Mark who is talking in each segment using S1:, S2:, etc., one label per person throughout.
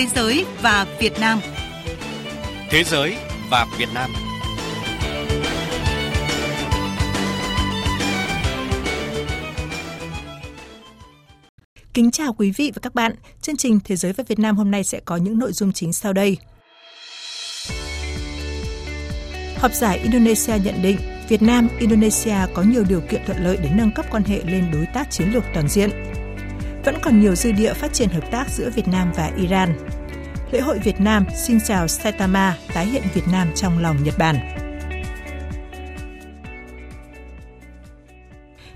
S1: Thế giới và Việt Nam.
S2: Thế giới và Việt Nam.
S3: Kính chào quý vị và các bạn. Chương trình Thế giới và Việt Nam hôm nay sẽ có những nội dung chính sau đây. Họp giải Indonesia nhận định Việt Nam, Indonesia có nhiều điều kiện thuận lợi để nâng cấp quan hệ lên đối tác chiến lược toàn diện. Vẫn còn nhiều dư địa phát triển hợp tác giữa Việt Nam và Iran. Lễ hội Việt Nam xin chào Saitama tái hiện Việt Nam trong lòng Nhật Bản.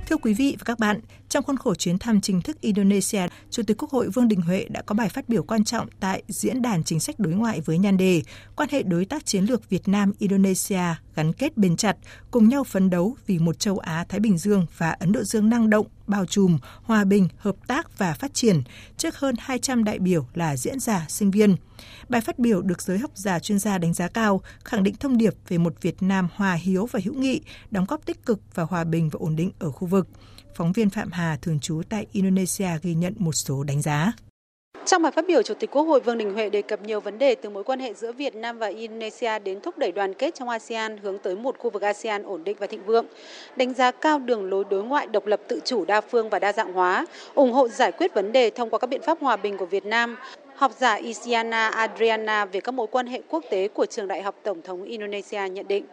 S3: Thưa quý vị và các bạn, trong khuôn khổ chuyến thăm chính thức Indonesia, Chủ tịch Quốc hội Vương Đình Huệ đã có bài phát biểu quan trọng tại Diễn đàn Chính sách Đối ngoại với nhan đề Quan hệ đối tác chiến lược Việt Nam-Indonesia gắn kết bền chặt, cùng nhau phấn đấu vì một châu Á-Thái Bình Dương và Ấn Độ Dương năng động, bao trùm, hòa bình, hợp tác và phát triển, trước hơn 200 đại biểu là diễn giả, sinh viên. Bài phát biểu được giới học giả chuyên gia đánh giá cao, khẳng định thông điệp về một Việt Nam hòa hiếu và hữu nghị, đóng góp tích cực và hòa bình và ổn định ở khu vực. Phóng viên Phạm Hà thường trú tại Indonesia ghi nhận một số đánh giá.
S4: Trong bài phát biểu, Chủ tịch Quốc hội Vương Đình Huệ đề cập nhiều vấn đề từ mối quan hệ giữa Việt Nam và Indonesia đến thúc đẩy đoàn kết trong ASEAN hướng tới một khu vực ASEAN ổn định và thịnh vượng, đánh giá cao đường lối đối ngoại độc lập tự chủ đa phương và đa dạng hóa, ủng hộ giải quyết vấn đề thông qua các biện pháp hòa bình của Việt Nam. Học giả Isiana Adriana về các mối quan hệ quốc tế của trường đại học Tổng thống Indonesia nhận định.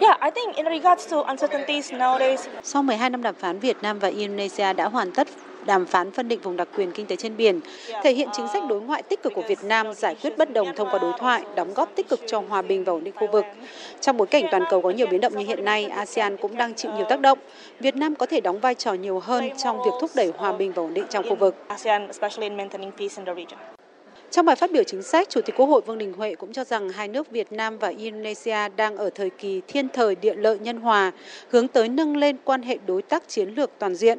S5: Yeah, I think in regards to uncertainties nowadays.
S4: Sau 12 năm đàm phán, Việt Nam và Indonesia đã hoàn tất đàm phán phân định vùng đặc quyền kinh tế trên biển, thể hiện chính sách đối ngoại tích cực của Việt Nam giải quyết bất đồng thông qua đối thoại, đóng góp tích cực cho hòa bình và ổn định khu vực. Trong bối cảnh toàn cầu có nhiều biến động như hiện nay, ASEAN cũng đang chịu nhiều tác động. Việt Nam có thể đóng vai trò nhiều hơn trong việc thúc đẩy hòa bình và ổn định trong khu vực. Trong bài phát biểu chính sách, Chủ tịch Quốc hội Vương Đình Huệ cũng cho rằng hai nước Việt Nam và Indonesia đang ở thời kỳ thiên thời địa lợi nhân hòa, hướng tới nâng lên quan hệ đối tác chiến lược toàn diện.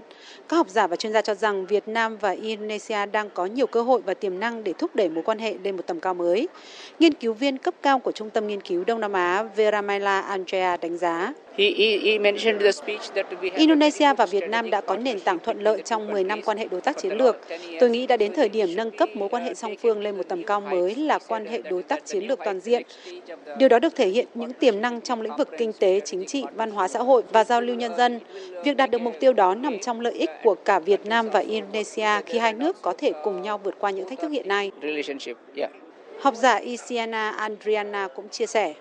S4: Các học giả và chuyên gia cho rằng Việt Nam và Indonesia đang có nhiều cơ hội và tiềm năng để thúc đẩy mối quan hệ lên một tầm cao mới. Nghiên cứu viên cấp cao của Trung tâm Nghiên cứu Đông Nam Á Veramila Andrea đánh giá. Indonesia và Việt Nam đã có nền tảng thuận lợi trong 10 năm quan hệ đối tác chiến lược. Tôi nghĩ đã đến thời điểm nâng cấp mối quan hệ song phương lên một tầm cao mới là quan hệ đối tác chiến lược toàn diện. Điều đó được thể hiện những tiềm năng trong lĩnh vực kinh tế, chính trị, văn hóa xã hội và giao lưu nhân dân. Việc đạt được mục tiêu đó nằm trong lợi ích của cả Việt Nam và Indonesia khi hai nước có thể cùng nhau vượt qua những thách thức hiện nay. Học giả Isiana Andriana cũng chia sẻ.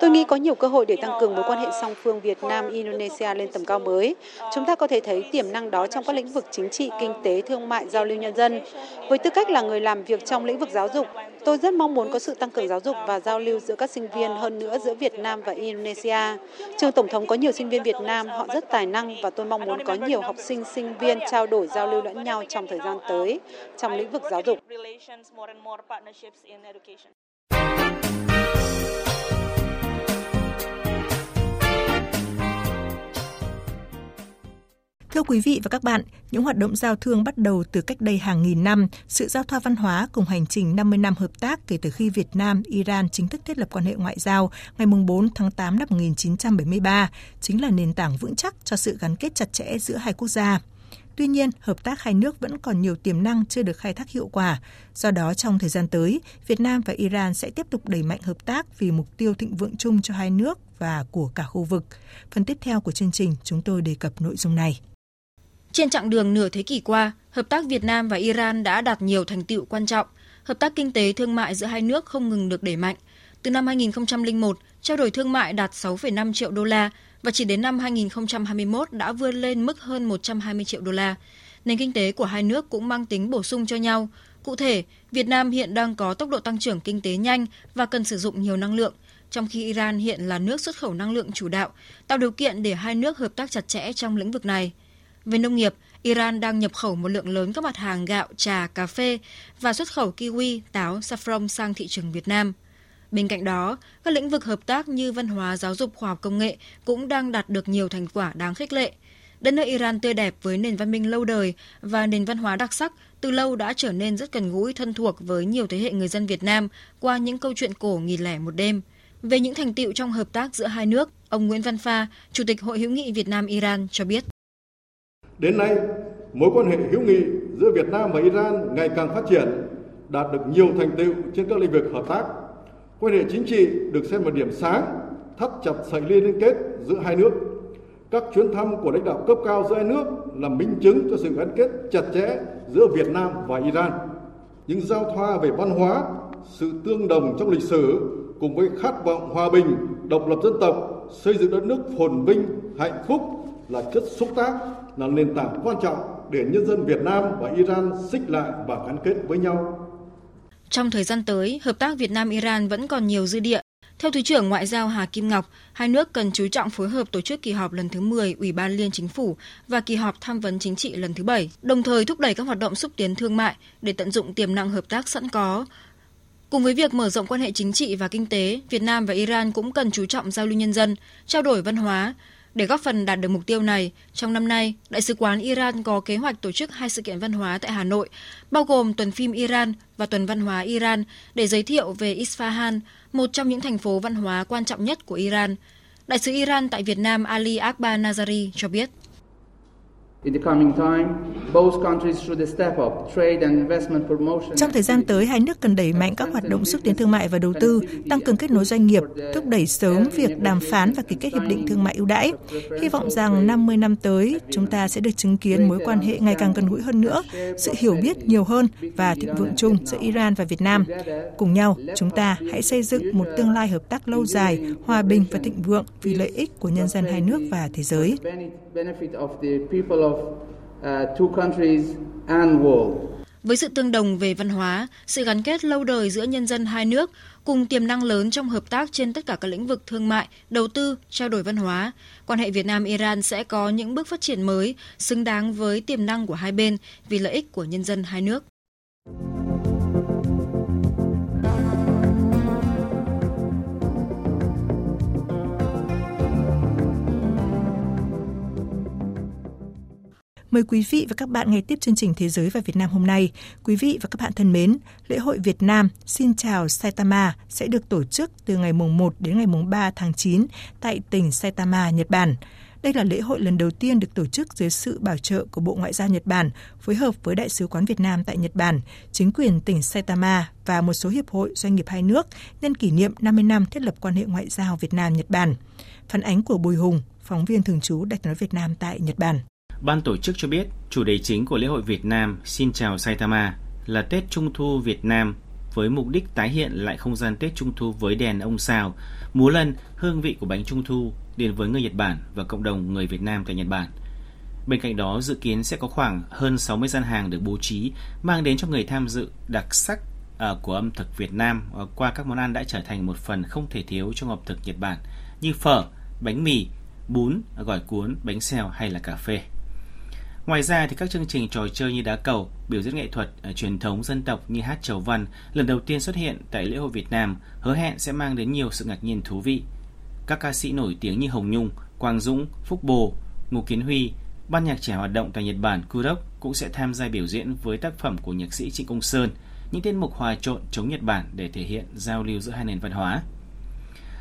S4: Tôi nghĩ có nhiều cơ hội để tăng cường mối quan hệ song phương Việt Nam Indonesia lên tầm cao mới. Chúng ta có thể thấy tiềm năng đó trong các lĩnh vực chính trị, kinh tế, thương mại, giao lưu nhân dân. Với tư cách là người làm việc trong lĩnh vực giáo dục, tôi rất mong muốn có sự tăng cường giáo dục và giao lưu giữa các sinh viên hơn nữa giữa Việt Nam và Indonesia. Trường Tổng thống có nhiều sinh viên Việt Nam, họ rất tài năng và tôi mong muốn có nhiều học sinh, sinh viên trao đổi giao lưu lẫn nhau trong thời gian tới trong lĩnh vực giáo dục.
S3: Thưa quý vị và các bạn, những hoạt động giao thương bắt đầu từ cách đây hàng nghìn năm, sự giao thoa văn hóa cùng hành trình 50 năm hợp tác kể từ khi Việt Nam, Iran chính thức thiết lập quan hệ ngoại giao ngày 4 tháng 8 năm 1973, chính là nền tảng vững chắc cho sự gắn kết chặt chẽ giữa hai quốc gia. Tuy nhiên, hợp tác hai nước vẫn còn nhiều tiềm năng chưa được khai thác hiệu quả. Do đó, trong thời gian tới, Việt Nam và Iran sẽ tiếp tục đẩy mạnh hợp tác vì mục tiêu thịnh vượng chung cho hai nước và của cả khu vực. Phần tiếp theo của chương trình, chúng tôi đề cập nội dung này.
S6: Trên chặng đường nửa thế kỷ qua, hợp tác Việt Nam và Iran đã đạt nhiều thành tựu quan trọng. Hợp tác kinh tế thương mại giữa hai nước không ngừng được đẩy mạnh. Từ năm 2001, trao đổi thương mại đạt 6,5 triệu đô la và chỉ đến năm 2021 đã vươn lên mức hơn 120 triệu đô la. Nền kinh tế của hai nước cũng mang tính bổ sung cho nhau. Cụ thể, Việt Nam hiện đang có tốc độ tăng trưởng kinh tế nhanh và cần sử dụng nhiều năng lượng, trong khi Iran hiện là nước xuất khẩu năng lượng chủ đạo, tạo điều kiện để hai nước hợp tác chặt chẽ trong lĩnh vực này. Về nông nghiệp, Iran đang nhập khẩu một lượng lớn các mặt hàng gạo, trà, cà phê và xuất khẩu kiwi, táo, saffron sang thị trường Việt Nam. Bên cạnh đó, các lĩnh vực hợp tác như văn hóa, giáo dục, khoa học công nghệ cũng đang đạt được nhiều thành quả đáng khích lệ. Đất nước Iran tươi đẹp với nền văn minh lâu đời và nền văn hóa đặc sắc từ lâu đã trở nên rất gần gũi thân thuộc với nhiều thế hệ người dân Việt Nam qua những câu chuyện cổ nghìn lẻ một đêm. Về những thành tiệu trong hợp tác giữa hai nước, ông Nguyễn Văn Pha, Chủ tịch Hội hữu nghị Việt Nam Iran cho biết.
S7: Đến nay, mối quan hệ hữu nghị giữa Việt Nam và Iran ngày càng phát triển, đạt được nhiều thành tựu trên các lĩnh vực hợp tác. Quan hệ chính trị được xem là điểm sáng, thắt chặt sợi liên kết giữa hai nước. Các chuyến thăm của lãnh đạo cấp cao giữa hai nước là minh chứng cho sự gắn kết chặt chẽ giữa Việt Nam và Iran. Những giao thoa về văn hóa, sự tương đồng trong lịch sử cùng với khát vọng hòa bình, độc lập dân tộc, xây dựng đất nước phồn vinh, hạnh phúc là chất xúc tác, là nền tảng quan trọng để nhân dân Việt Nam và Iran xích lại và gắn kết với nhau.
S6: Trong thời gian tới, hợp tác Việt Nam-Iran vẫn còn nhiều dư địa. Theo Thứ trưởng Ngoại giao Hà Kim Ngọc, hai nước cần chú trọng phối hợp tổ chức kỳ họp lần thứ 10 Ủy ban Liên Chính phủ và kỳ họp tham vấn chính trị lần thứ 7, đồng thời thúc đẩy các hoạt động xúc tiến thương mại để tận dụng tiềm năng hợp tác sẵn có, Cùng với việc mở rộng quan hệ chính trị và kinh tế, Việt Nam và Iran cũng cần chú trọng giao lưu nhân dân, trao đổi văn hóa. Để góp phần đạt được mục tiêu này, trong năm nay, Đại sứ quán Iran có kế hoạch tổ chức hai sự kiện văn hóa tại Hà Nội, bao gồm tuần phim Iran và tuần văn hóa Iran để giới thiệu về Isfahan, một trong những thành phố văn hóa quan trọng nhất của Iran. Đại sứ Iran tại Việt Nam Ali Akbar Nazari cho biết.
S3: Trong thời gian tới, hai nước cần đẩy mạnh các hoạt động xúc tiến thương mại và đầu tư, tăng cường kết nối doanh nghiệp, thúc đẩy sớm việc đàm phán và ký kết hiệp định thương mại ưu đãi. Hy vọng rằng 50 năm tới, chúng ta sẽ được chứng kiến mối quan hệ ngày càng gần gũi hơn nữa, sự hiểu biết nhiều hơn và thịnh vượng chung giữa Iran và Việt Nam. Cùng nhau, chúng ta hãy xây dựng một tương lai hợp tác lâu dài, hòa bình và thịnh vượng vì lợi ích của nhân dân hai nước và thế giới
S6: of Uh, two countries and world. Với sự tương đồng về văn hóa, sự gắn kết lâu đời giữa nhân dân hai nước cùng tiềm năng lớn trong hợp tác trên tất cả các lĩnh vực thương mại, đầu tư, trao đổi văn hóa, quan hệ Việt Nam-Iran sẽ có những bước phát triển mới xứng đáng với tiềm năng của hai bên vì lợi ích của nhân dân hai nước.
S3: Mời quý vị và các bạn nghe tiếp chương trình Thế giới và Việt Nam hôm nay. Quý vị và các bạn thân mến, lễ hội Việt Nam Xin chào Saitama sẽ được tổ chức từ ngày mùng 1 đến ngày mùng 3 tháng 9 tại tỉnh Saitama, Nhật Bản. Đây là lễ hội lần đầu tiên được tổ chức dưới sự bảo trợ của Bộ Ngoại giao Nhật Bản, phối hợp với Đại sứ quán Việt Nam tại Nhật Bản, chính quyền tỉnh Saitama và một số hiệp hội doanh nghiệp hai nước nhân kỷ niệm 50 năm thiết lập quan hệ ngoại giao Việt Nam-Nhật Bản. Phản ánh của Bùi Hùng, phóng viên thường trú Đại nói Việt Nam tại Nhật Bản.
S8: Ban tổ chức cho biết chủ đề chính của lễ hội Việt Nam Xin chào Saitama là Tết Trung thu Việt Nam với mục đích tái hiện lại không gian Tết Trung thu với đèn ông sao, múa lân, hương vị của bánh Trung thu đến với người Nhật Bản và cộng đồng người Việt Nam tại Nhật Bản. Bên cạnh đó, dự kiến sẽ có khoảng hơn 60 gian hàng được bố trí mang đến cho người tham dự đặc sắc à, của ẩm thực Việt Nam à, qua các món ăn đã trở thành một phần không thể thiếu trong ẩm thực Nhật Bản như phở, bánh mì, bún, à, gỏi cuốn, bánh xèo hay là cà phê. Ngoài ra thì các chương trình trò chơi như đá cầu, biểu diễn nghệ thuật ờ, truyền thống dân tộc như hát chầu văn lần đầu tiên xuất hiện tại lễ hội Việt Nam hứa hẹn sẽ mang đến nhiều sự ngạc nhiên thú vị. Các ca sĩ nổi tiếng như Hồng Nhung, Quang Dũng, Phúc Bồ, Ngô Kiến Huy, ban nhạc trẻ hoạt động tại Nhật Bản Kurok cũng sẽ tham gia biểu diễn với tác phẩm của nhạc sĩ Trịnh Công Sơn, những tiết mục hòa trộn chống Nhật Bản để thể hiện giao lưu giữa hai nền văn hóa.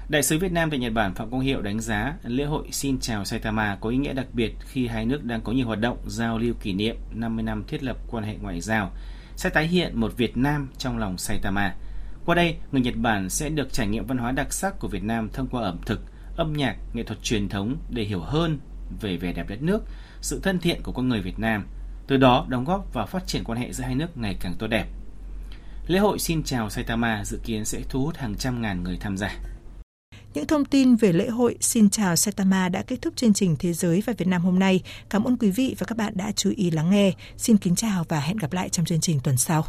S8: Đại sứ Việt Nam tại Nhật Bản Phạm Công Hiệu đánh giá lễ hội Xin chào Saitama có ý nghĩa đặc biệt khi hai nước đang có nhiều hoạt động giao lưu kỷ niệm 50 năm thiết lập quan hệ ngoại giao, sẽ tái hiện một Việt Nam trong lòng Saitama. Qua đây, người Nhật Bản sẽ được trải nghiệm văn hóa đặc sắc của Việt Nam thông qua ẩm thực, âm nhạc, nghệ thuật truyền thống để hiểu hơn về vẻ đẹp đất nước, sự thân thiện của con người Việt Nam, từ đó đóng góp vào phát triển quan hệ giữa hai nước ngày càng tốt đẹp. Lễ hội Xin chào Saitama dự kiến sẽ thu hút hàng trăm ngàn người tham gia.
S3: Những thông tin về lễ hội Xin chào Saitama đã kết thúc chương trình Thế giới và Việt Nam hôm nay. Cảm ơn quý vị và các bạn đã chú ý lắng nghe. Xin kính chào và hẹn gặp lại trong chương trình tuần sau.